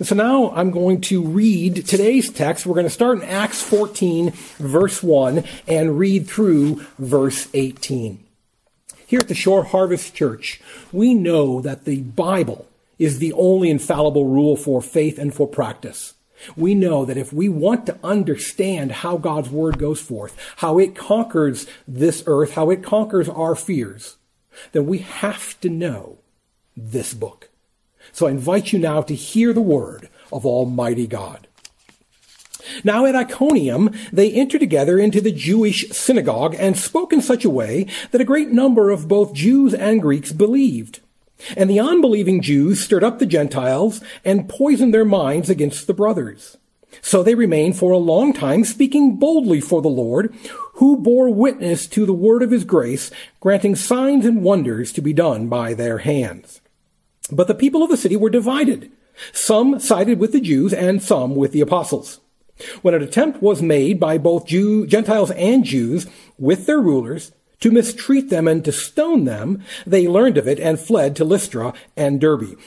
So now I'm going to read today's text. We're going to start in Acts 14, verse 1, and read through verse 18. Here at the Shore Harvest Church, we know that the Bible is the only infallible rule for faith and for practice. We know that if we want to understand how God's Word goes forth, how it conquers this earth, how it conquers our fears, then we have to know this book. So I invite you now to hear the word of Almighty God. Now at Iconium, they entered together into the Jewish synagogue and spoke in such a way that a great number of both Jews and Greeks believed. And the unbelieving Jews stirred up the Gentiles and poisoned their minds against the brothers. So they remained for a long time speaking boldly for the Lord, who bore witness to the word of his grace, granting signs and wonders to be done by their hands. But the people of the city were divided. Some sided with the Jews and some with the apostles. When an attempt was made by both Jew, Gentiles and Jews with their rulers to mistreat them and to stone them, they learned of it and fled to Lystra and Derbe,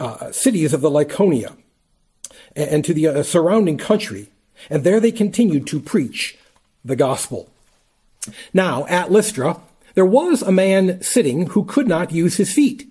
uh, cities of the Lycaonia, and to the uh, surrounding country. And there they continued to preach the gospel. Now, at Lystra, there was a man sitting who could not use his feet.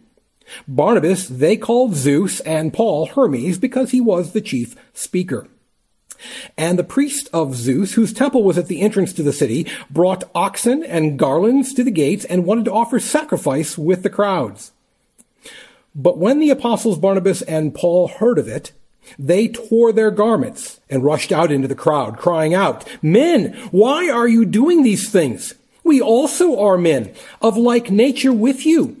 Barnabas they called Zeus and Paul Hermes because he was the chief speaker. And the priest of Zeus, whose temple was at the entrance to the city, brought oxen and garlands to the gates and wanted to offer sacrifice with the crowds. But when the apostles Barnabas and Paul heard of it, they tore their garments and rushed out into the crowd, crying out, Men, why are you doing these things? We also are men, of like nature with you.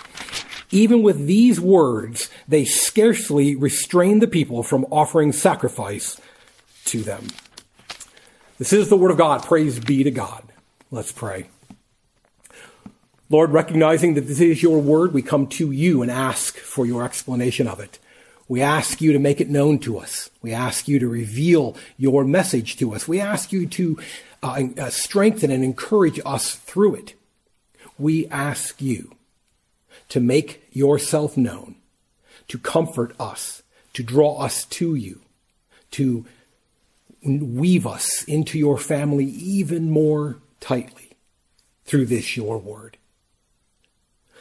Even with these words, they scarcely restrained the people from offering sacrifice to them. This is the word of God. Praise be to God. Let's pray. Lord, recognizing that this is your word, we come to you and ask for your explanation of it. We ask you to make it known to us. We ask you to reveal your message to us. We ask you to uh, uh strengthen and encourage us through it. We ask you to make yourself known, to comfort us, to draw us to you, to weave us into your family even more tightly through this your word.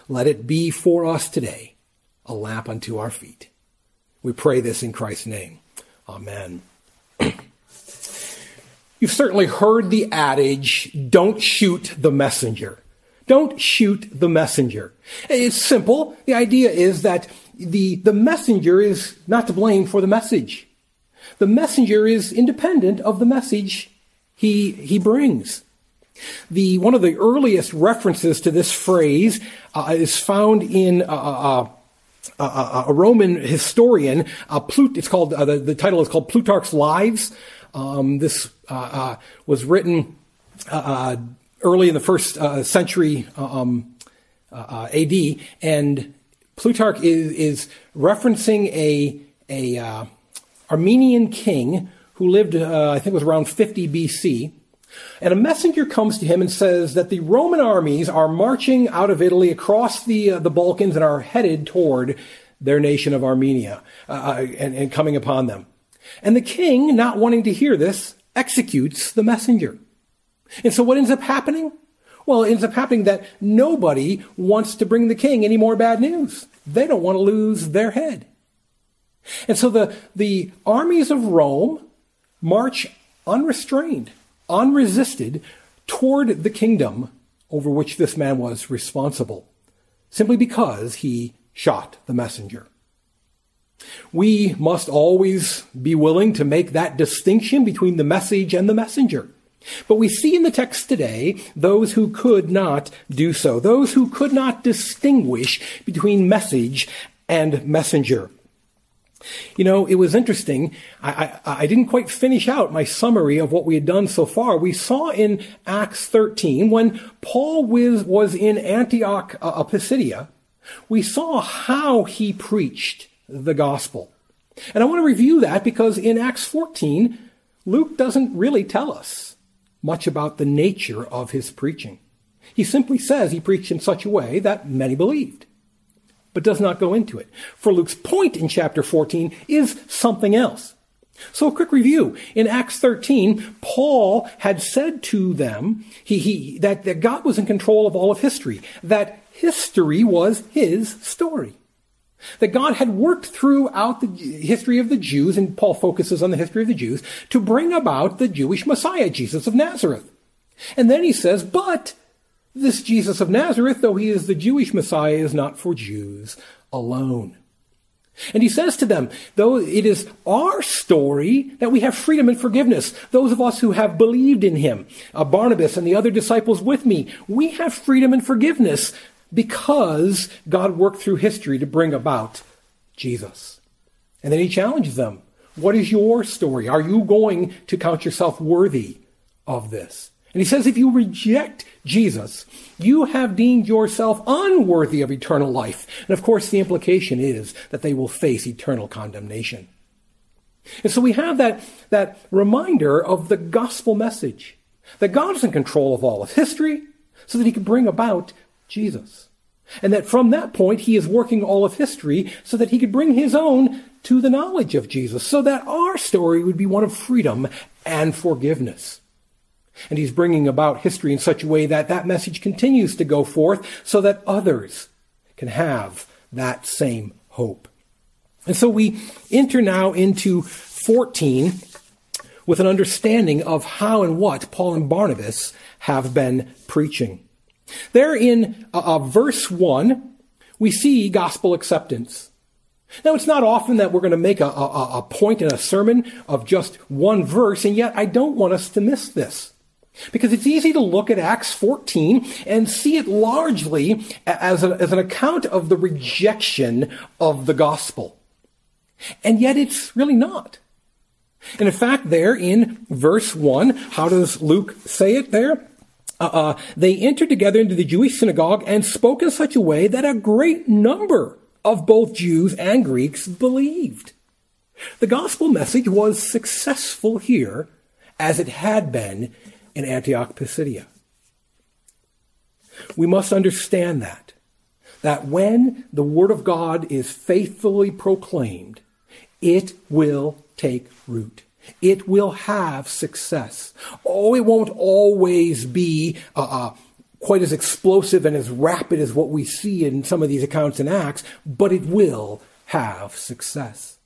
Let it be for us today a lamp unto our feet. We pray this in Christ's name. Amen. You've certainly heard the adage, don't shoot the messenger. Don't shoot the messenger. It's simple. The idea is that the, the messenger is not to blame for the message. The messenger is independent of the message he, he brings. The, one of the earliest references to this phrase uh, is found in uh, uh, uh, uh a Roman historian. Plut- it's called the, the, title is called Plutarch's Lives. Um, this was written early in the first uh, century uh, um, uh, uh AD, and Plutarch is, is referencing a, a uh, Armenian king who lived, I think it was around 50 BC. And a messenger comes to him and says that the Roman armies are marching out of Italy across the, the Balkans and are headed toward their nation of Armenia and, and coming upon them. And the king, not wanting to hear this, executes the messenger. And so what ends up happening? Well, it ends up happening that nobody wants to bring the king any more bad news. They don't want to lose their head. And so the, the armies of Rome march unrestrained, unresisted toward the kingdom over which this man was responsible, simply because he shot the messenger. We must always be willing to make that distinction between the message and the messenger. But we see in the text today those who could not do so, those who could not distinguish between message and messenger. You know, it was interesting. I, I, I, didn't quite finish out my summary of what we had done so far. We saw in Acts 13 when Paul was, was in Antioch, uh, Pisidia, we saw how he preached the gospel. And I want to review that because in Acts 14, Luke doesn't really tell us much about the nature of his preaching. He simply says he preached in such a way that many believed, but does not go into it. For Luke's point in chapter 14 is something else. So a quick review. In Acts 13, Paul had said to them he, he, that, that God was in control of all of history, that history was his story. That God had worked throughout the history of the Jews, and Paul focuses on the history of the Jews, to bring about the Jewish Messiah, Jesus of Nazareth. And then he says, but this Jesus of Nazareth, though he is the Jewish Messiah, is not for Jews alone. And he says to them, though it is our story that we have freedom and forgiveness, those of us who have believed in him, uh, Barnabas and the other disciples with me, we have freedom and forgiveness because God worked through history to bring about Jesus. And then he challenges them. What is your story? Are you going to count yourself worthy of this? And he says, if you reject Jesus, you have deemed yourself unworthy of eternal life. And of course, the implication is that they will face eternal condemnation. And so we have that, that reminder of the gospel message that God is in control of all of history so that he can bring about Jesus. And that from that point, he is working all of history so that he could bring his own to the knowledge of Jesus, so that our story would be one of freedom and forgiveness. And he's bringing about history in such a way that that message continues to go forth so that others can have that same hope. And so we enter now into 14 with an understanding of how and what Paul and Barnabas have been preaching. There in uh, uh, verse 1, we see gospel acceptance. Now, it's not often that we're going to make a, a, a point in a sermon of just one verse, and yet I don't want us to miss this. Because it's easy to look at Acts 14 and see it largely as, a, as an account of the rejection of the gospel. And yet it's really not. And in fact, there in verse 1, how does Luke say it there? Uh, uh, they entered together into the Jewish synagogue and spoke in such a way that a great number of both Jews and Greeks believed. The gospel message was successful here as it had been in Antioch Pisidia. We must understand that, that when the word of God is faithfully proclaimed, it will take root. It will have success. Oh, it won't always be uh, uh, quite as explosive and as rapid as what we see in some of these accounts and acts, but it will have success.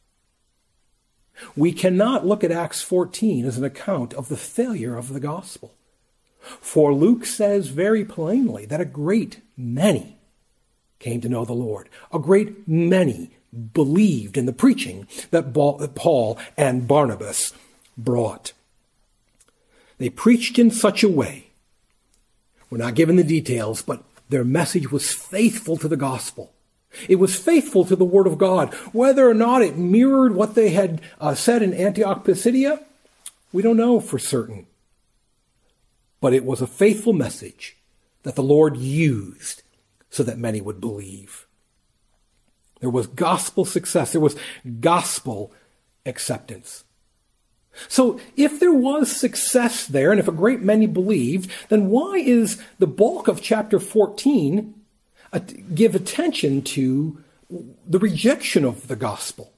We cannot look at Acts 14 as an account of the failure of the gospel. For Luke says very plainly that a great many came to know the Lord. A great many believed in the preaching that Paul and Barnabas brought. They preached in such a way, we're not given the details, but their message was faithful to the gospel. It was faithful to the Word of God. Whether or not it mirrored what they had uh, said in Antioch Pisidia, we don't know for certain. But it was a faithful message that the Lord used so that many would believe. There was gospel success. There was gospel acceptance. So if there was success there, and if a great many believed, then why is the bulk of chapter 14 uh, give attention to the rejection of the gospel?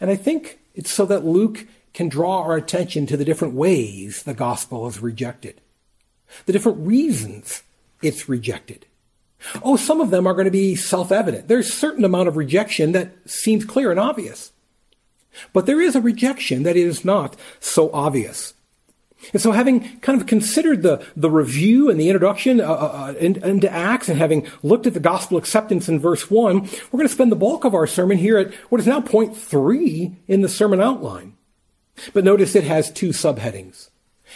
And I think it's so that Luke can draw our attention to the different ways the gospel is rejected, the different reasons it's rejected. Oh, some of them are going to be self-evident. There's a certain amount of rejection that seems clear and obvious. But there is a rejection that is not so obvious. And so, having kind of considered the, the review and the introduction uh, uh, uh into Acts and having looked at the gospel acceptance in verse 1, we're going to spend the bulk of our sermon here at what is now point three in the sermon outline. But notice it has two subheadings.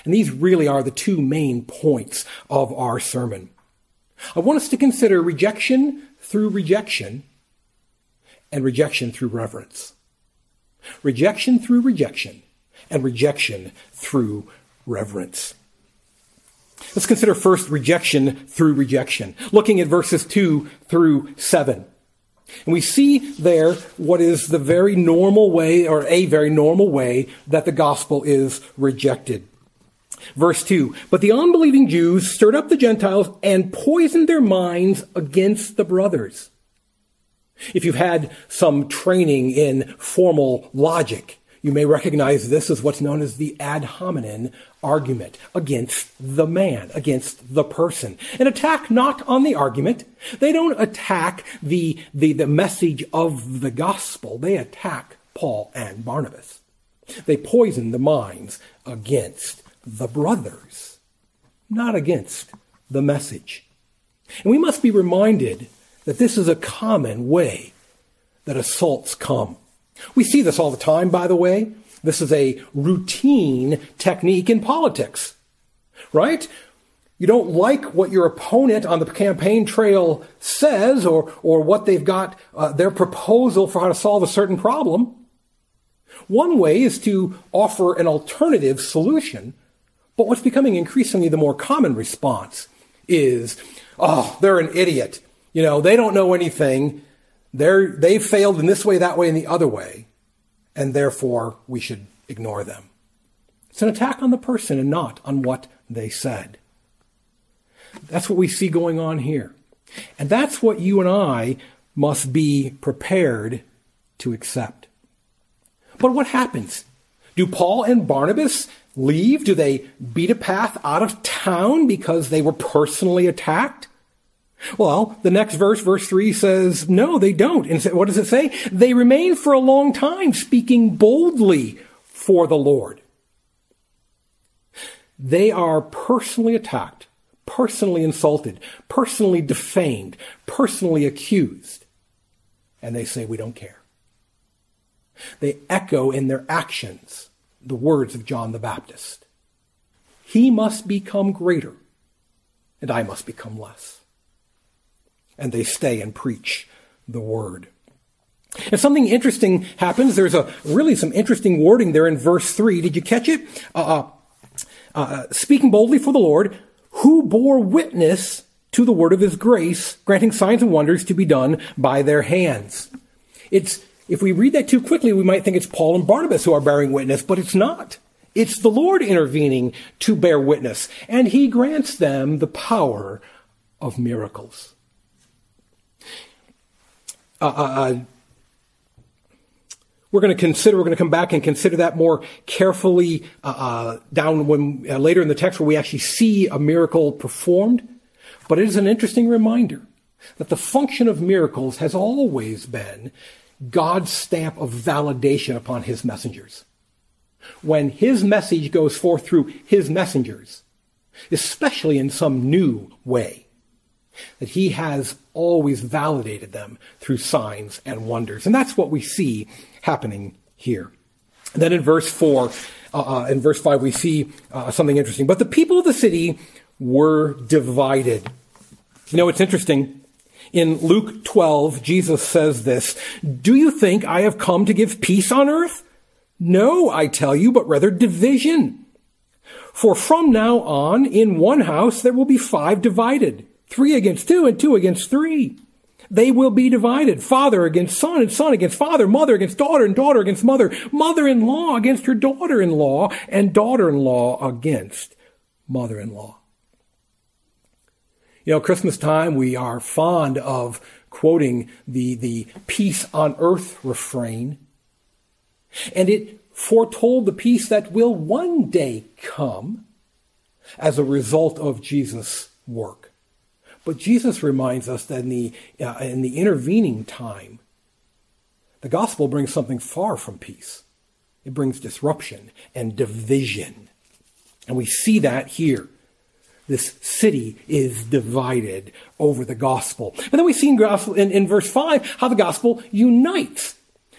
And these really are the two main points of our sermon. I want us to consider rejection through rejection and rejection through reverence. Rejection through rejection and rejection through reverence. Let's consider first rejection through rejection, looking at verses 2 through 7. And we see there what is the very normal way, or a very normal way, that the gospel is rejected. Verse 2 But the unbelieving Jews stirred up the Gentiles and poisoned their minds against the brothers. If you've had some training in formal logic, you may recognize this as what's known as the ad hominem argument against the man, against the person. An attack not on the argument. They don't attack the, the, the message of the gospel. They attack Paul and Barnabas. They poison the minds against the brothers, not against the message. And we must be reminded that this is a common way that assaults come. We see this all the time, by the way. This is a routine technique in politics, right? You don't like what your opponent on the campaign trail says or, or what they've got, uh, their proposal for how to solve a certain problem. One way is to offer an alternative solution but what's becoming increasingly the more common response is, oh, they're an idiot. You know, they don't know anything. They're, they've failed in this way, that way, and the other way. And therefore, we should ignore them. It's an attack on the person and not on what they said. That's what we see going on here. And that's what you and I must be prepared to accept. But what happens? Do Paul and Barnabas leave? Do they beat a path out of town because they were personally attacked? Well, the next verse, verse 3 says, no, they don't. And what does it say? They remain for a long time speaking boldly for the Lord. They are personally attacked, personally insulted, personally defamed, personally accused. And they say, we don't care. They echo in their actions the words of John the Baptist. He must become greater, and I must become less. And they stay and preach the word. And something interesting happens. There's a really some interesting wording there in verse 3. Did you catch it? Uh, uh, uh, speaking boldly for the Lord, who bore witness to the word of his grace, granting signs and wonders to be done by their hands. It's if we read that too quickly, we might think it's Paul and Barnabas who are bearing witness, but it's not. It's the Lord intervening to bear witness, and he grants them the power of miracles. Uh, uh, uh we're going to consider, we're going to come back and consider that more carefully uh, uh, down when later in the text where we actually see a miracle performed. But it is an interesting reminder that the function of miracles has always been God's stamp of validation upon his messengers. When his message goes forth through his messengers, especially in some new way, that he has always validated them through signs and wonders. And that's what we see happening here. And then in verse 4, uh, uh in verse 5, we see uh, something interesting. But the people of the city were divided. You know, it's interesting. In Luke 12, Jesus says this, Do you think I have come to give peace on earth? No, I tell you, but rather division. For from now on, in one house there will be five divided, three against two and two against three. They will be divided, father against son and son against father, mother against daughter and daughter against mother, mother-in-law against her daughter-in-law and daughter-in-law against mother-in-law. You know, Christmas time, we are fond of quoting the, the peace on earth refrain. And it foretold the peace that will one day come as a result of Jesus' work. But Jesus reminds us that in the, uh, in the intervening time, the gospel brings something far from peace. It brings disruption and division. And we see that here. This city is divided over the gospel. And then we see in, in, verse 5 how the gospel unites.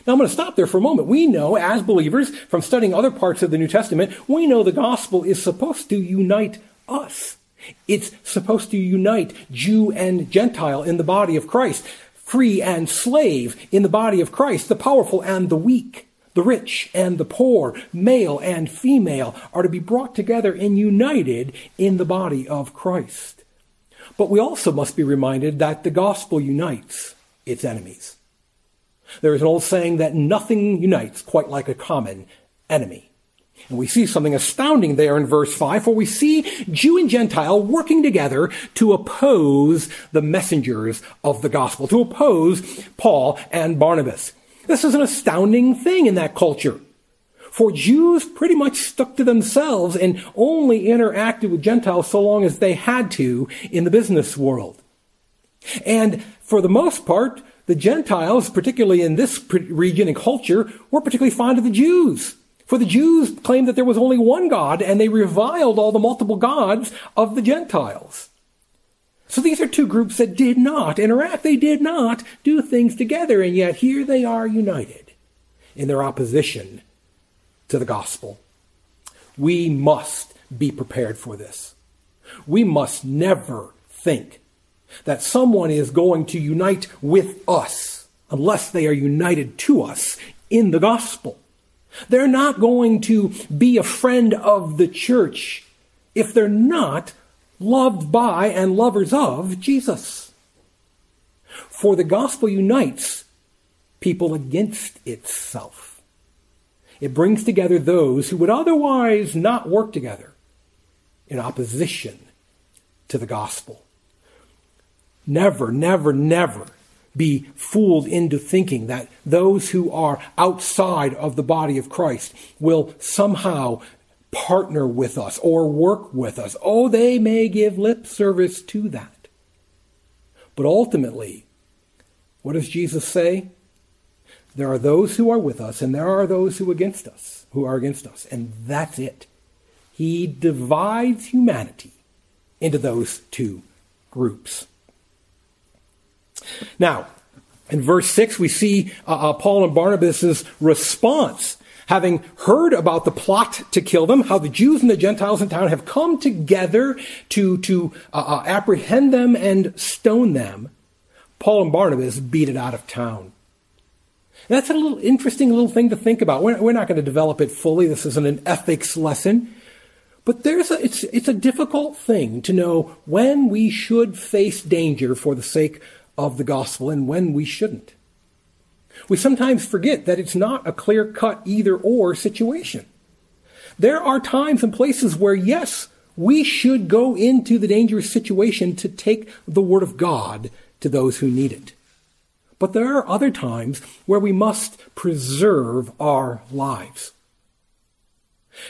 Now I'm going to stop there for a moment. We know, as believers, from studying other parts of the New Testament, we know the gospel is supposed to unite us. It's supposed to unite Jew and Gentile in the body of Christ, free and slave in the body of Christ, the powerful and the weak. The rich and the poor, male and female, are to be brought together and united in the body of Christ. But we also must be reminded that the gospel unites its enemies. There is an old saying that nothing unites quite like a common enemy. And we see something astounding there in verse 5, for we see Jew and Gentile working together to oppose the messengers of the gospel, to oppose Paul and Barnabas. This is an astounding thing in that culture. For Jews pretty much stuck to themselves and only interacted with Gentiles so long as they had to in the business world. And for the most part, the Gentiles, particularly in this region and culture, were particularly fond of the Jews. For the Jews claimed that there was only one God and they reviled all the multiple gods of the Gentiles. So these are two groups that did not interact. They did not do things together, and yet here they are united in their opposition to the gospel. We must be prepared for this. We must never think that someone is going to unite with us unless they are united to us in the gospel. They're not going to be a friend of the church if they're not loved by and lovers of Jesus. For the gospel unites people against itself. It brings together those who would otherwise not work together in opposition to the gospel. Never, never, never be fooled into thinking that those who are outside of the body of Christ will somehow partner with us or work with us. Oh, they may give lip service to that. But ultimately, what does Jesus say? There are those who are with us and there are those who against us, who are against us, and that's it. He divides humanity into those two groups. Now, in verse 6, we see uh, uh, Paul and Barnabas' response having heard about the plot to kill them, how the Jews and the Gentiles in town have come together to, to uh, uh, apprehend them and stone them, Paul and Barnabas beat it out of town. That's a little interesting little thing to think about. We're, we're not going to develop it fully. This isn't an ethics lesson. But there's a, it's, it's a difficult thing to know when we should face danger for the sake of the gospel and when we shouldn't. We sometimes forget that it's not a clear cut either or situation. There are times and places where, yes, we should go into the dangerous situation to take the Word of God to those who need it. But there are other times where we must preserve our lives.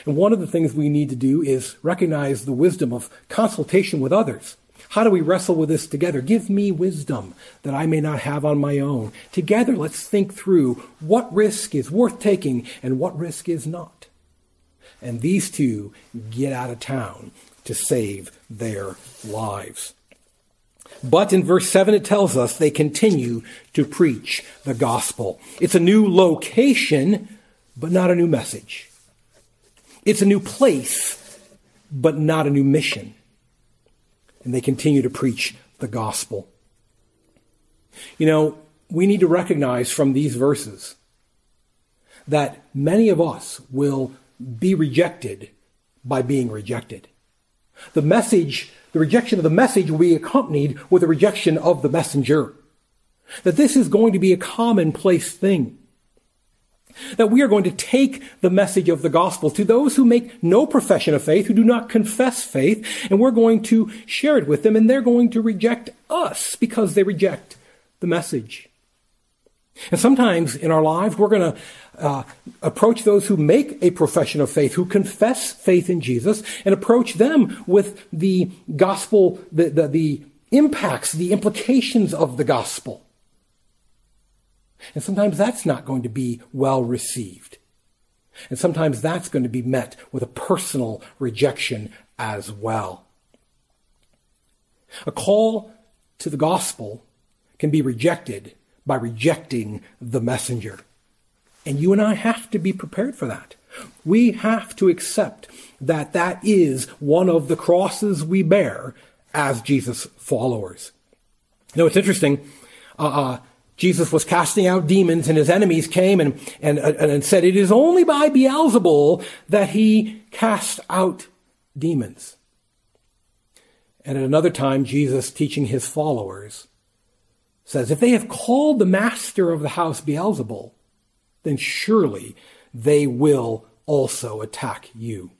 And one of the things we need to do is recognize the wisdom of consultation with others how do we wrestle with this together? Give me wisdom that I may not have on my own. Together, let's think through what risk is worth taking and what risk is not. And these two get out of town to save their lives. But in verse 7, it tells us they continue to preach the gospel. It's a new location, but not a new message. It's a new place, but not a new mission and they continue to preach the gospel. You know, we need to recognize from these verses that many of us will be rejected by being rejected. The message, the rejection of the message will be accompanied with a rejection of the messenger. That this is going to be a commonplace thing. That we are going to take the message of the gospel to those who make no profession of faith, who do not confess faith, and we're going to share it with them, and they're going to reject us because they reject the message. And sometimes in our lives, we're going to uh, approach those who make a profession of faith, who confess faith in Jesus, and approach them with the gospel, the, the, the impacts, the implications of the gospel. And sometimes that's not going to be well received. And sometimes that's going to be met with a personal rejection as well. A call to the gospel can be rejected by rejecting the messenger. And you and I have to be prepared for that. We have to accept that that is one of the crosses we bear as Jesus followers. You know, it's interesting. Uh, uh, Jesus was casting out demons and his enemies came and, and, and said, it is only by Beelzebul that he cast out demons. And at another time, Jesus teaching his followers says, if they have called the master of the house Beelzebul, then surely they will also attack you.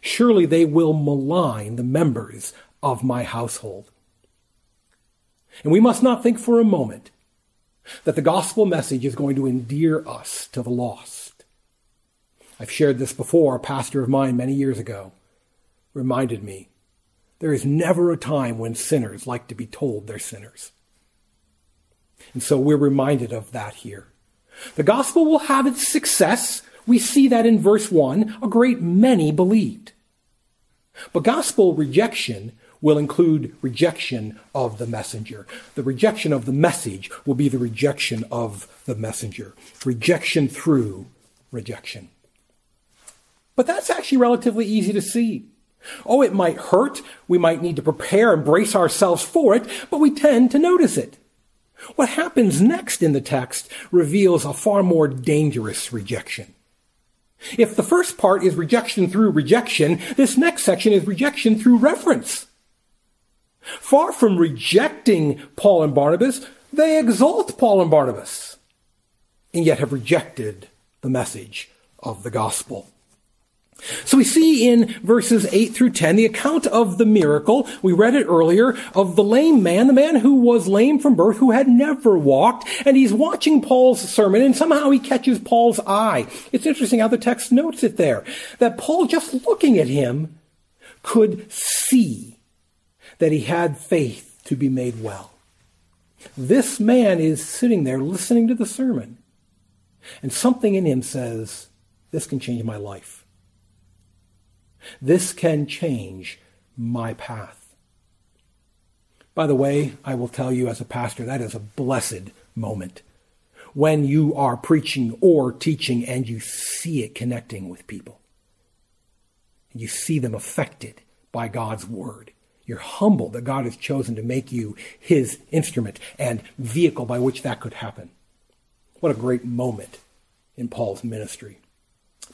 Surely they will malign the members of my household. And we must not think for a moment that the gospel message is going to endear us to the lost. I've shared this before. A pastor of mine many years ago reminded me there is never a time when sinners like to be told they're sinners. And so we're reminded of that here. The gospel will have its success. We see that in verse 1. A great many believed. But gospel rejection will include rejection of the messenger. The rejection of the message will be the rejection of the messenger. Rejection through rejection. But that's actually relatively easy to see. Oh, it might hurt. We might need to prepare and brace ourselves for it, but we tend to notice it. What happens next in the text reveals a far more dangerous rejection. If the first part is rejection through rejection, this next section is rejection through reference. Far from rejecting Paul and Barnabas, they exalt Paul and Barnabas, and yet have rejected the message of the gospel. So we see in verses 8 through 10 the account of the miracle. We read it earlier of the lame man, the man who was lame from birth, who had never walked, and he's watching Paul's sermon and somehow he catches Paul's eye. It's interesting how the text notes it there, that Paul just looking at him could see that he had faith to be made well. This man is sitting there listening to the sermon, and something in him says, This can change my life. This can change my path. By the way, I will tell you as a pastor, that is a blessed moment when you are preaching or teaching and you see it connecting with people. You see them affected by God's word. You're humble that God has chosen to make you his instrument and vehicle by which that could happen. What a great moment in Paul's ministry.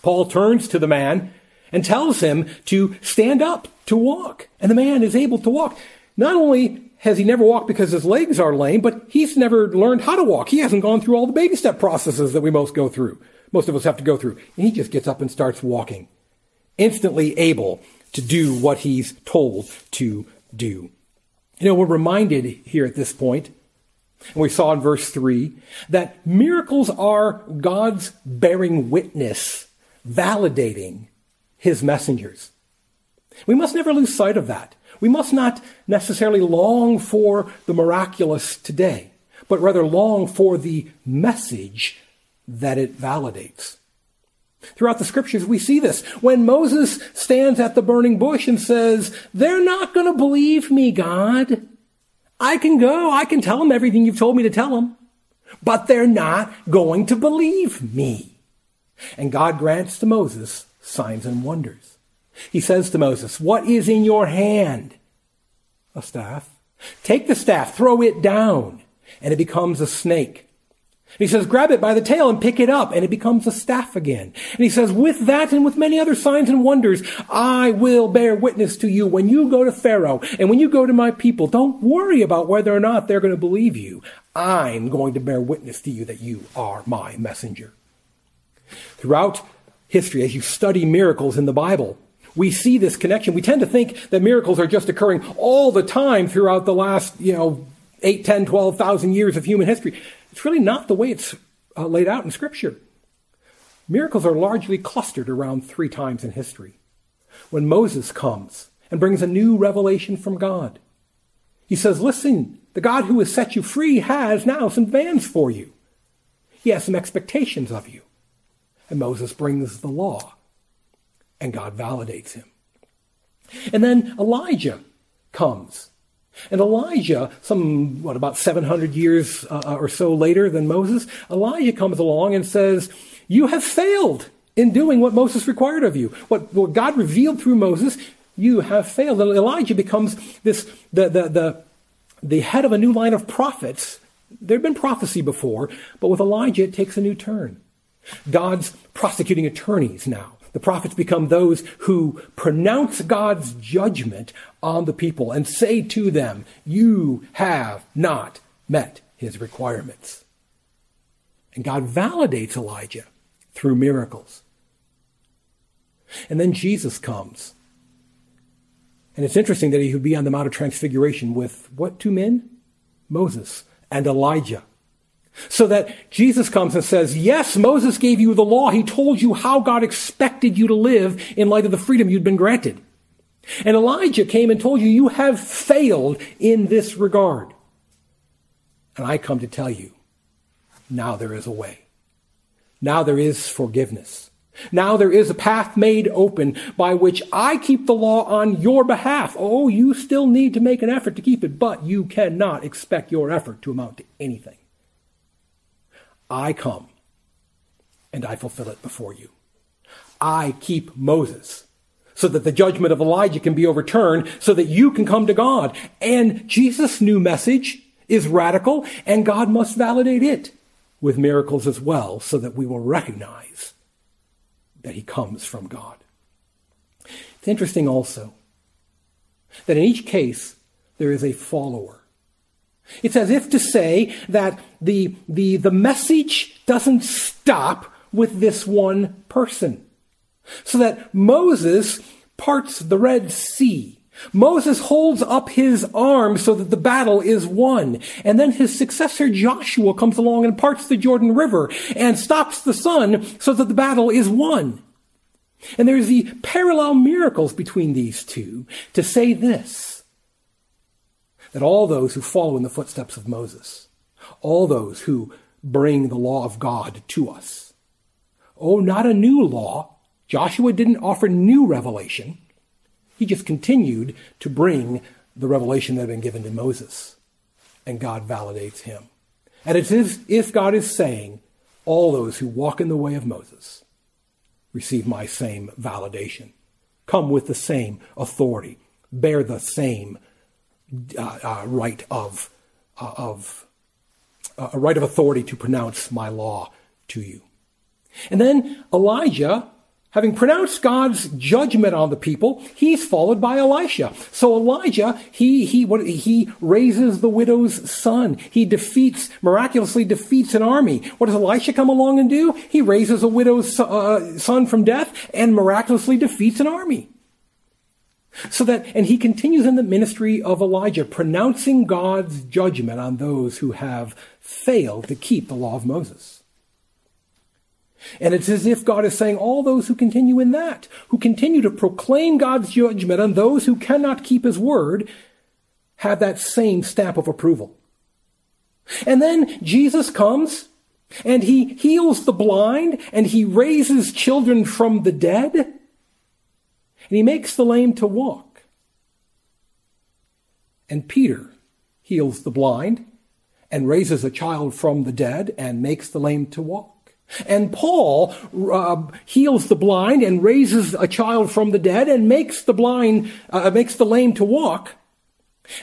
Paul turns to the man and tells him to stand up, to walk. And the man is able to walk. Not only has he never walked because his legs are lame, but he's never learned how to walk. He hasn't gone through all the baby step processes that we most go through. Most of us have to go through. And he just gets up and starts walking, instantly able to do what he's told to do. You know, we're reminded here at this point, and we saw in verse 3, that miracles are God's bearing witness, validating his messengers. We must never lose sight of that. We must not necessarily long for the miraculous today, but rather long for the message that it validates. Throughout the scriptures, we see this. When Moses stands at the burning bush and says, They're not going to believe me, God. I can go. I can tell them everything you've told me to tell them. But they're not going to believe me. And God grants to Moses signs and wonders. He says to Moses, What is in your hand? A staff. Take the staff, throw it down, and it becomes a snake. He says, grab it by the tail and pick it up, and it becomes a staff again. And he says, with that and with many other signs and wonders, I will bear witness to you when you go to Pharaoh and when you go to my people. Don't worry about whether or not they're going to believe you. I'm going to bear witness to you that you are my messenger. Throughout history, as you study miracles in the Bible, we see this connection. We tend to think that miracles are just occurring all the time throughout the last, you know, 8, 10, 12,000 years of human history. It's really not the way it's uh, laid out in Scripture. Miracles are largely clustered around three times in history. When Moses comes and brings a new revelation from God, he says, Listen, the God who has set you free has now some demands for you. He has some expectations of you. And Moses brings the law, and God validates him. And then Elijah comes. And Elijah, some, what, about 700 years uh, or so later than Moses, Elijah comes along and says, You have failed in doing what Moses required of you. What, what God revealed through Moses, you have failed. And Elijah becomes this, the, the, the, the head of a new line of prophets. There had been prophecy before, but with Elijah, it takes a new turn. God's prosecuting attorneys now. The prophets become those who pronounce God's judgment on the people and say to them, You have not met his requirements. And God validates Elijah through miracles. And then Jesus comes. And it's interesting that he would be on the Mount of Transfiguration with what two men? Moses and Elijah. So that Jesus comes and says, Yes, Moses gave you the law. He told you how God expected you to live in light of the freedom you'd been granted. And Elijah came and told you, You have failed in this regard. And I come to tell you, now there is a way. Now there is forgiveness. Now there is a path made open by which I keep the law on your behalf. Oh, you still need to make an effort to keep it, but you cannot expect your effort to amount to anything. I come and I fulfill it before you. I keep Moses so that the judgment of Elijah can be overturned so that you can come to God. And Jesus' new message is radical and God must validate it with miracles as well so that we will recognize that he comes from God. It's interesting also that in each case there is a follower. It's as if to say that the, the, the message doesn't stop with this one person. So that Moses parts the Red Sea. Moses holds up his arm so that the battle is won. And then his successor Joshua comes along and parts the Jordan River and stops the sun so that the battle is won. And there's the parallel miracles between these two to say this that all those who follow in the footsteps of Moses, all those who bring the law of God to us, oh, not a new law. Joshua didn't offer new revelation. He just continued to bring the revelation that had been given to Moses. And God validates him. And it's as if God is saying, all those who walk in the way of Moses receive my same validation, come with the same authority, bear the same uh, uh, right of, uh, of uh, a right of authority to pronounce my law to you. And then Elijah, having pronounced God's judgment on the people, he's followed by Elisha. So Elijah, he, he, what, he raises the widow's son. He defeats, miraculously defeats an army. What does Elisha come along and do? He raises a widow's uh, son from death and miraculously defeats an army. So that, and he continues in the ministry of Elijah, pronouncing God's judgment on those who have failed to keep the law of Moses. And it's as if God is saying, all those who continue in that, who continue to proclaim God's judgment on those who cannot keep his word, have that same stamp of approval. And then Jesus comes and he heals the blind and he raises children from the dead. And he makes the lame to walk. And Peter heals the blind and raises a child from the dead and makes the lame to walk. And Paul uh, heals the blind and raises a child from the dead and makes the blind, uh, makes the lame to walk.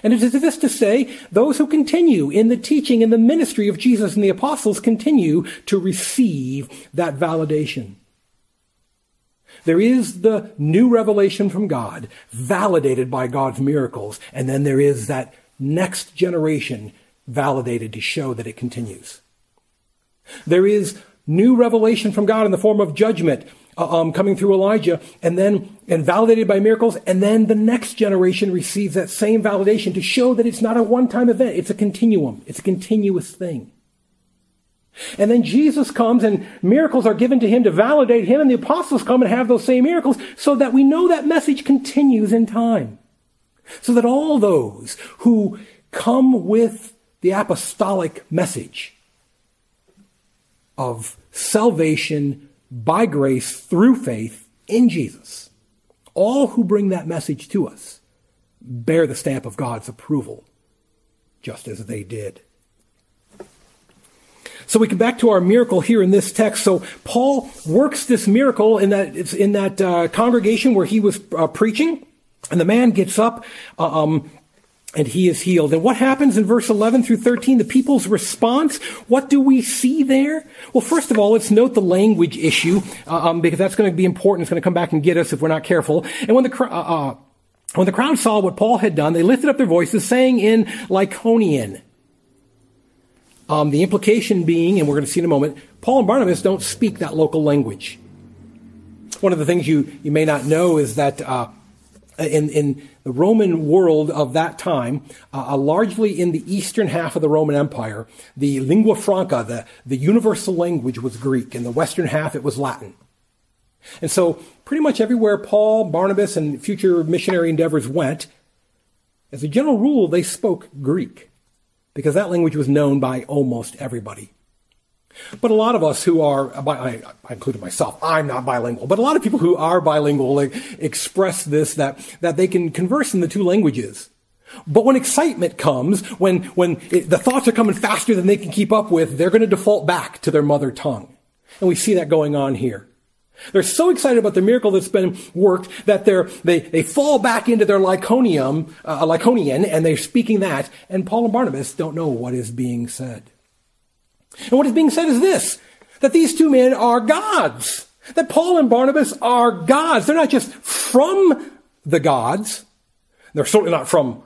And it is this to say, those who continue in the teaching and the ministry of Jesus and the apostles continue to receive that validation. There is the new revelation from God, validated by God's miracles, and then there is that next generation validated to show that it continues. There is new revelation from God in the form of judgment uh, um, coming through Elijah, and then and validated by miracles, and then the next generation receives that same validation to show that it's not a one-time event; it's a continuum, it's a continuous thing. And then Jesus comes and miracles are given to him to validate him, and the apostles come and have those same miracles so that we know that message continues in time. So that all those who come with the apostolic message of salvation by grace through faith in Jesus. All who bring that message to us bear the stamp of God's approval, just as they did. So we come back to our miracle here in this text. So Paul works this miracle in that it's in that uh, congregation where he was uh, preaching, and the man gets up. Uh, um, and he is healed. And what happens in verse 11 through 13? The people's response. What do we see there? Well, first of all, let's note the language issue, uh, um, because that's going to be important. It's going to come back and get us if we're not careful. And when the, uh, uh, when the crowd saw what Paul had done, they lifted up their voices, saying in Lycaonian. Um, the implication being, and we're going to see in a moment, Paul and Barnabas don't speak that local language. One of the things you, you may not know is that uh, in, in the Roman world of that time, uh, uh, largely in the eastern half of the Roman Empire, the lingua franca, the, the universal language was Greek. In the western half, it was Latin. And so, pretty much everywhere Paul, Barnabas, and future missionary endeavors went, as a general rule, they spoke Greek because that language was known by almost everybody. But a lot of us who are, uh, I, I included myself, I'm not bilingual, but a lot of people who are bilingual like, express this, that, that they can converse in the two languages. But when excitement comes, when, when it, the thoughts are coming faster than they can keep up with, they're going to default back to their mother tongue. And we see that going on here. They're so excited about the miracle that's been worked that they're, they, they fall back into their Lyconium, uh, Lycaonian, and they're speaking that, and Paul and Barnabas don't know what is being said. And what is being said is this, that these two men are gods. That Paul and Barnabas are gods. They're not just from the gods. They're certainly not from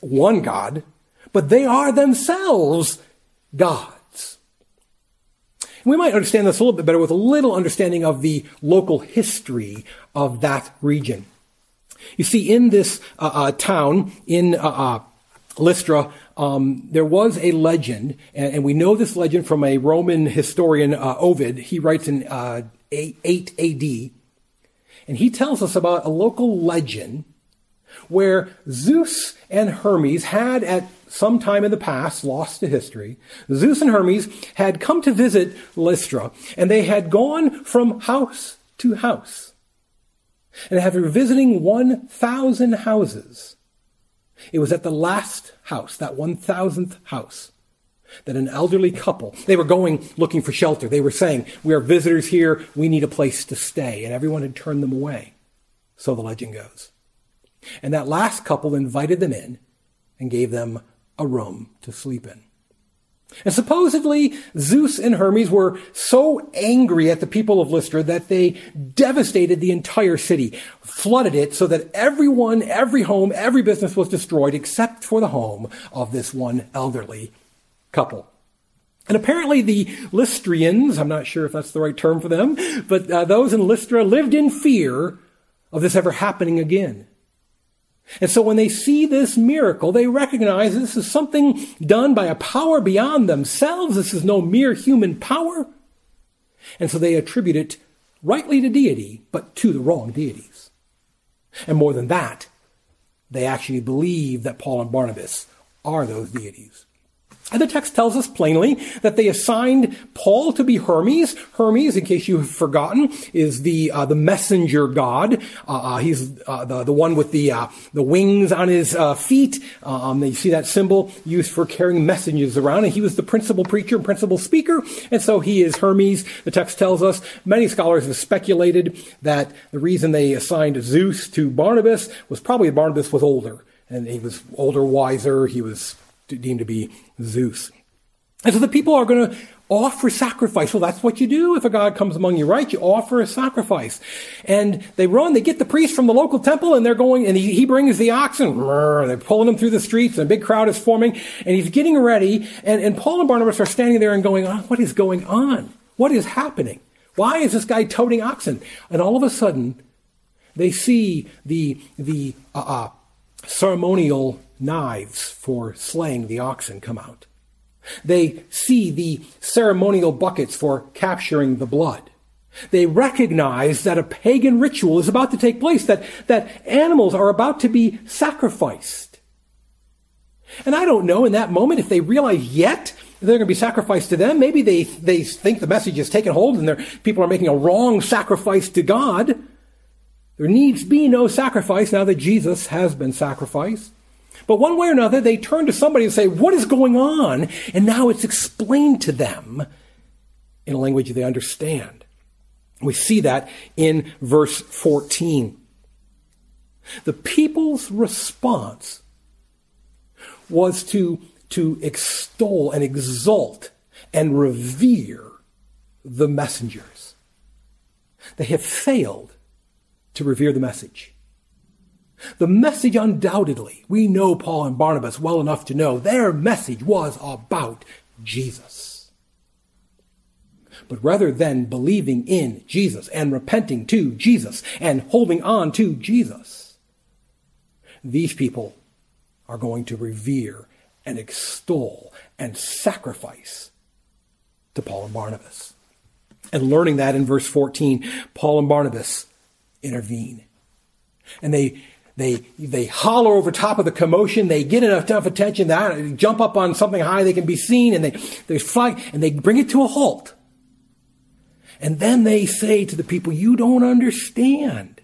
one God, but they are themselves gods. We might understand this a little bit better with a little understanding of the local history of that region. You see, in this uh, uh, town, in uh, uh Lystra, um, there was a legend, and, and, we know this legend from a Roman historian, uh, Ovid. He writes in uh, 8 AD, and he tells us about a local legend where Zeus and Hermes had at some time in the past, lost to history, Zeus and Hermes had come to visit Lystra, and they had gone from house to house. And after visiting 1,000 houses, it was at the last house, that 1000th house, that an elderly couple, they were going looking for shelter. They were saying, We are visitors here. We need a place to stay. And everyone had turned them away. So the legend goes. And that last couple invited them in and gave them a room to sleep in. And supposedly, Zeus and Hermes were so angry at the people of Lystra that they devastated the entire city, flooded it so that everyone, every home, every business was destroyed except for the home of this one elderly couple. And apparently the Lystrians, I'm not sure if that's the right term for them, but uh, those in Lystra lived in fear of this ever happening again. And so when they see this miracle, they recognize this is something done by a power beyond themselves. This is no mere human power. And so they attribute it rightly to deity, but to the wrong deities. And more than that, they actually believe that Paul and Barnabas are those deities. And the text tells us plainly that they assigned Paul to be Hermes. Hermes, in case you have forgotten, is the uh, the messenger god. Uh, uh he's uh, the the one with the uh, the wings on his uh, feet. Um, you see that symbol used for carrying messages around, and he was the principal preacher and principal speaker, and so he is Hermes. The text tells us. Many scholars have speculated that the reason they assigned Zeus to Barnabas was probably Barnabas was older, and he was older, wiser. He was deemed to be Zeus. And so the people are going to offer sacrifice. Well, that's what you do if a god comes among you, right? You offer a sacrifice. And they run, they get the priest from the local temple and they're going, and he, he brings the oxen. They're pulling them through the streets and a big crowd is forming and he's getting ready. And, and Paul and Barnabas are standing there and going, oh, what is going on? What is happening? Why is this guy toting oxen? And all of a sudden, they see the, the uh, uh, ceremonial knives for slaying the oxen come out. They see the ceremonial buckets for capturing the blood. They recognize that a pagan ritual is about to take place, that, that animals are about to be sacrificed. And I don't know in that moment if they realize yet they're going to be sacrificed to them. Maybe they, they think the message has taken hold and people are making a wrong sacrifice to God. There needs be no sacrifice now that Jesus has been sacrificed. But one way or another, they turn to somebody and say, What is going on? And now it's explained to them in a language they understand. We see that in verse 14. The people's response was to, to extol and exalt and revere the messengers. They have failed to revere the message. The message, undoubtedly, we know Paul and Barnabas well enough to know their message was about Jesus. But rather than believing in Jesus and repenting to Jesus and holding on to Jesus, these people are going to revere and extol and sacrifice to Paul and Barnabas. And learning that in verse 14, Paul and Barnabas intervene. And they they they holler over top of the commotion. They get enough, attention that they jump up on something high they can be seen, and they they fly and they bring it to a halt. And then they say to the people, "You don't understand."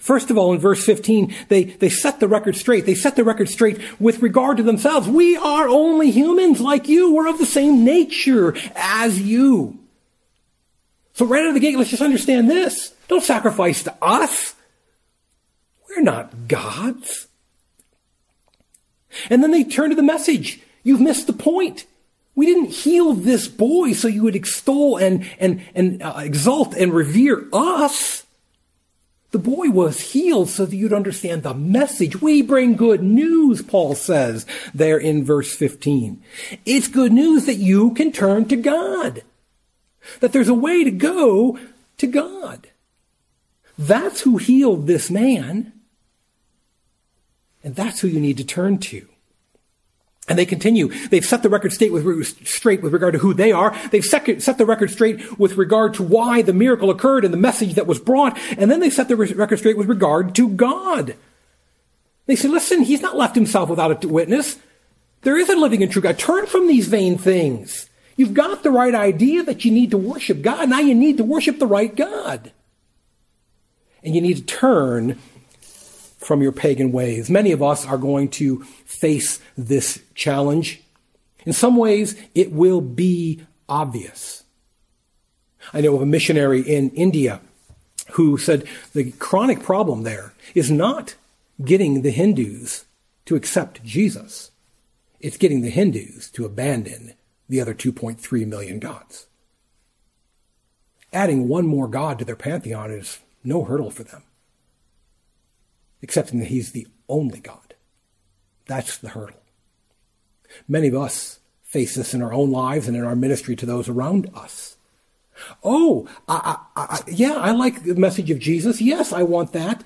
First of all, in verse 15, they, they set the record straight. They set the record straight with regard to themselves. We are only humans like you. We're of the same nature as you. So right out of the gate, let's just understand this. Don't sacrifice to us. We're not gods. And then they turn to the message. You've missed the point. We didn't heal this boy so you would extol and, and, and uh, exalt and revere us. The boy was healed so that you'd understand the message. We bring good news, Paul says there in verse 15. It's good news that you can turn to God. That there's a way to go to God. That's who healed this man. And that's who you need to turn to. And they continue. They've set the record straight with, regard to who they are. They've set the record straight with regard to why the miracle occurred and the message that was brought. And then they set the record straight with regard to God. They say, listen, he's not left himself without a witness. There is a living and true God. Turn from these vain things. You've got the right idea that you need to worship God. Now you need to worship the right God and you need to turn from your pagan ways. Many of us are going to face this challenge. In some ways, it will be obvious. I know of a missionary in India who said the chronic problem there is not getting the Hindus to accept Jesus. It's getting the Hindus to abandon the other 2.3 million gods. Adding one more god to their pantheon is no hurdle for them. Accepting that He's the only God. That's the hurdle. Many of us face this in our own lives and in our ministry to those around us. Oh, I, I, I, yeah, I like the message of Jesus. Yes, I want that.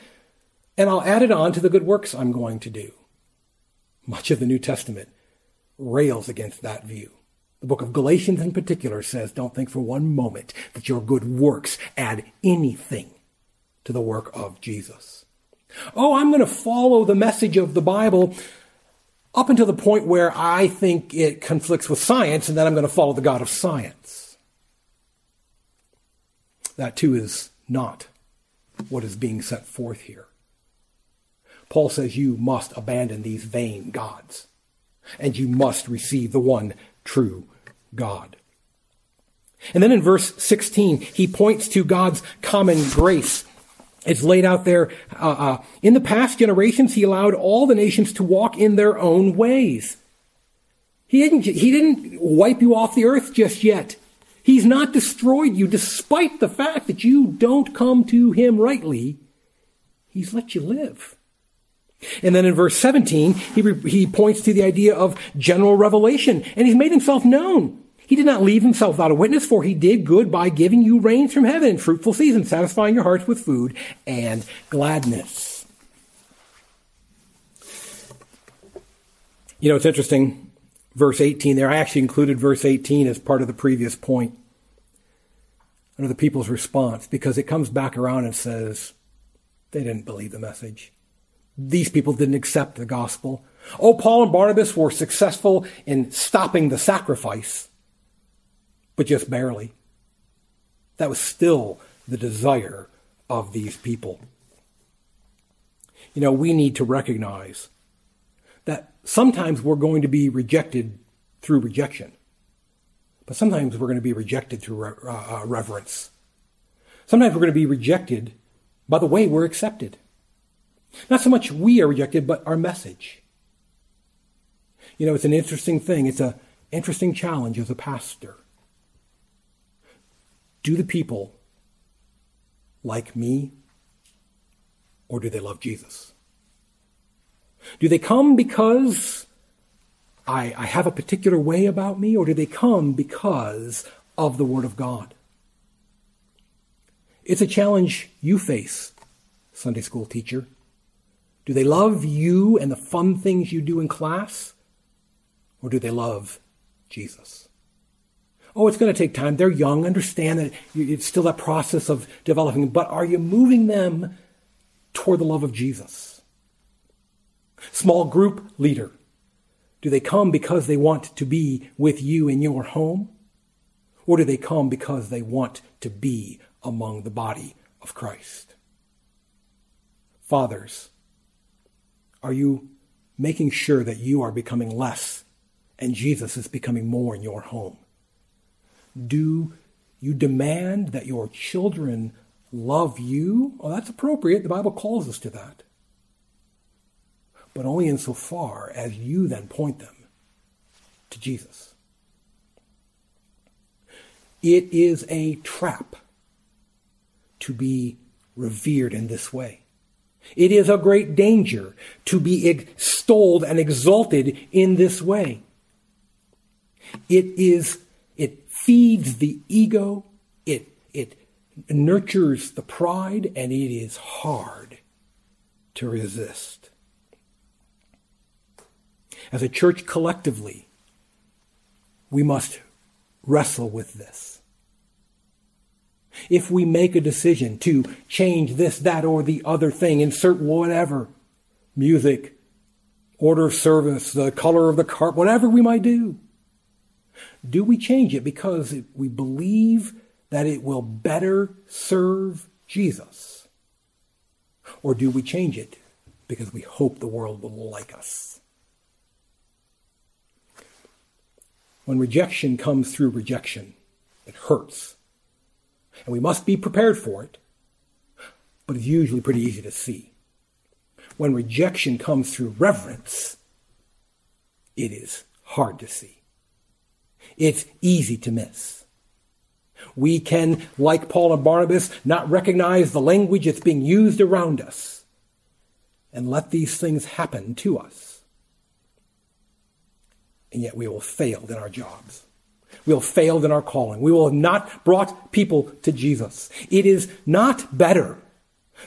And I'll add it on to the good works I'm going to do. Much of the New Testament rails against that view. The book of Galatians in particular says, don't think for one moment that your good works add anything to the work of Jesus. Oh, I'm going to follow the message of the Bible up until the point where I think it conflicts with science, and then I'm going to follow the God of science. That too is not what is being set forth here. Paul says you must abandon these vain gods, and you must receive the one true God. And then in verse 16, he points to God's common grace it's laid out there. Uh, uh, in the past generations, he allowed all the nations to walk in their own ways. He didn't, he didn't wipe you off the earth just yet. He's not destroyed you despite the fact that you don't come to him rightly. He's let you live. And then in verse 17, he, he points to the idea of general revelation, and he's made himself known. He did not leave himself without a witness, for he did good by giving you rains from heaven and fruitful seasons, satisfying your hearts with food and gladness. You know, it's interesting. Verse 18 there, I actually included verse 18 as part of the previous point under the people's response because it comes back around and says they didn't believe the message. These people didn't accept the gospel. Oh, Paul and Barnabas were successful in stopping the sacrifice, but just barely. That was still the desire of these people. You know, we need to recognize that sometimes we're going to be rejected through rejection, but sometimes we're going to be rejected through re- uh, uh reverence. Sometimes we're going to be rejected by the way we're accepted. Not so much we are rejected, but our message. You know, it's an interesting thing. It's an interesting challenge as a pastor. Do the people like me or do they love Jesus? Do they come because I, I have a particular way about me, or do they come because of the Word of God? It's a challenge you face, Sunday school teacher. Do they love you and the fun things you do in class? Or do they love Jesus? Oh, it's going to take time. They're young. Understand that it's still that process of developing. But are you moving them toward the love of Jesus? Small group leader. Do they come because they want to be with you in your home? Or do they come because they want to be among the body of Christ? Fathers, are you making sure that you are becoming less and Jesus is becoming more in your home? Do you demand that your children love you? Well, that's appropriate. The Bible calls us to that. But only insofar as you then point them to Jesus. It is a trap to be revered in this way. It is a great danger to be extolled and exalted in this way. It is, it feeds the ego, it, it nurtures the pride, and it is hard to resist. As a church collectively, we must wrestle with this. If we make a decision to change this, that, or the other thing, insert whatever, music, order of service, the color of the carpet, whatever we might do, do we change it because we believe that it will better serve Jesus? Or do we change it because we hope the world will like us? When rejection comes through rejection, it hurts. And we must be prepared for it, but it's usually pretty easy to see. When rejection comes through reverence, it is hard to see. It's easy to miss. We can, like Paul and Barnabas, not recognize the language that's being used around us and let these things happen to us. And yet we will failed in our jobs. We will have failed in our calling. We will have not brought people to Jesus. It is not better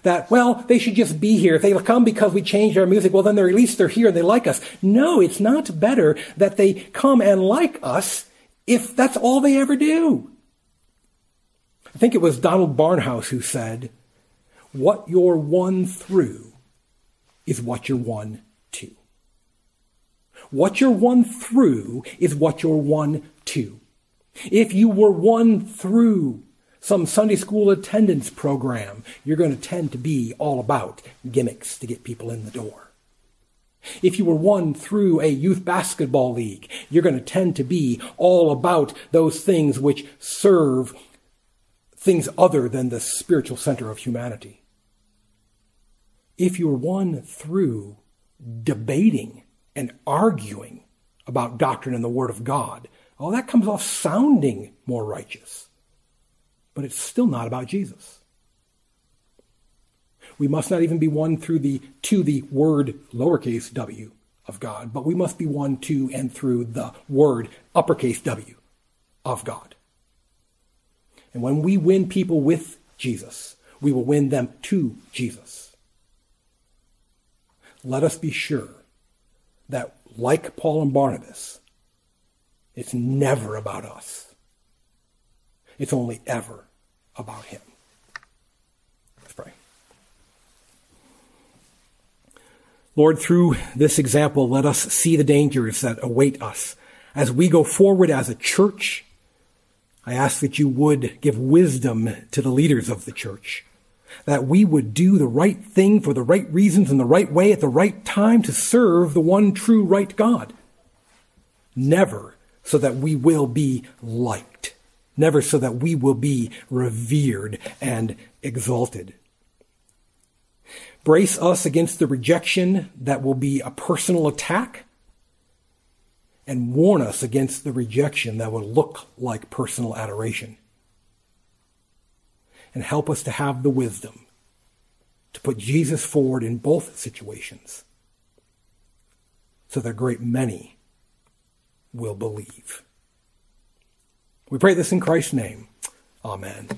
that, well, they should just be here. If they come because we changed our music, well, then they're, at least they're here and they like us. No, it's not better that they come and like us if that's all they ever do. I think it was Donald Barnhouse who said, What you're won through is what you're won to. What you're won through is what you're won to. If you were won through some Sunday school attendance program, you're going to tend to be all about gimmicks to get people in the door. If you were won through a youth basketball league, you're going to tend to be all about those things which serve things other than the spiritual center of humanity. If you were won through debating and arguing about doctrine and the Word of God, oh, that comes off sounding more righteous. But it's still not about Jesus. We must not even be won through the to the word lowercase w of God, but we must be won to and through the word uppercase W of God. And when we win people with Jesus, we will win them to Jesus. Let us be sure that, like Paul and Barnabas, it's never about us. It's only ever about Him. Lord, through this example, let us see the dangers that await us as we go forward as a church. I ask that you would give wisdom to the leaders of the church, that we would do the right thing for the right reasons in the right way at the right time to serve the one true right God. Never so that we will be liked, never so that we will be revered and exalted. Brace us against the rejection that will be a personal attack, and warn us against the rejection that will look like personal adoration. And help us to have the wisdom to put Jesus forward in both situations so that a great many will believe. We pray this in Christ's name. Amen.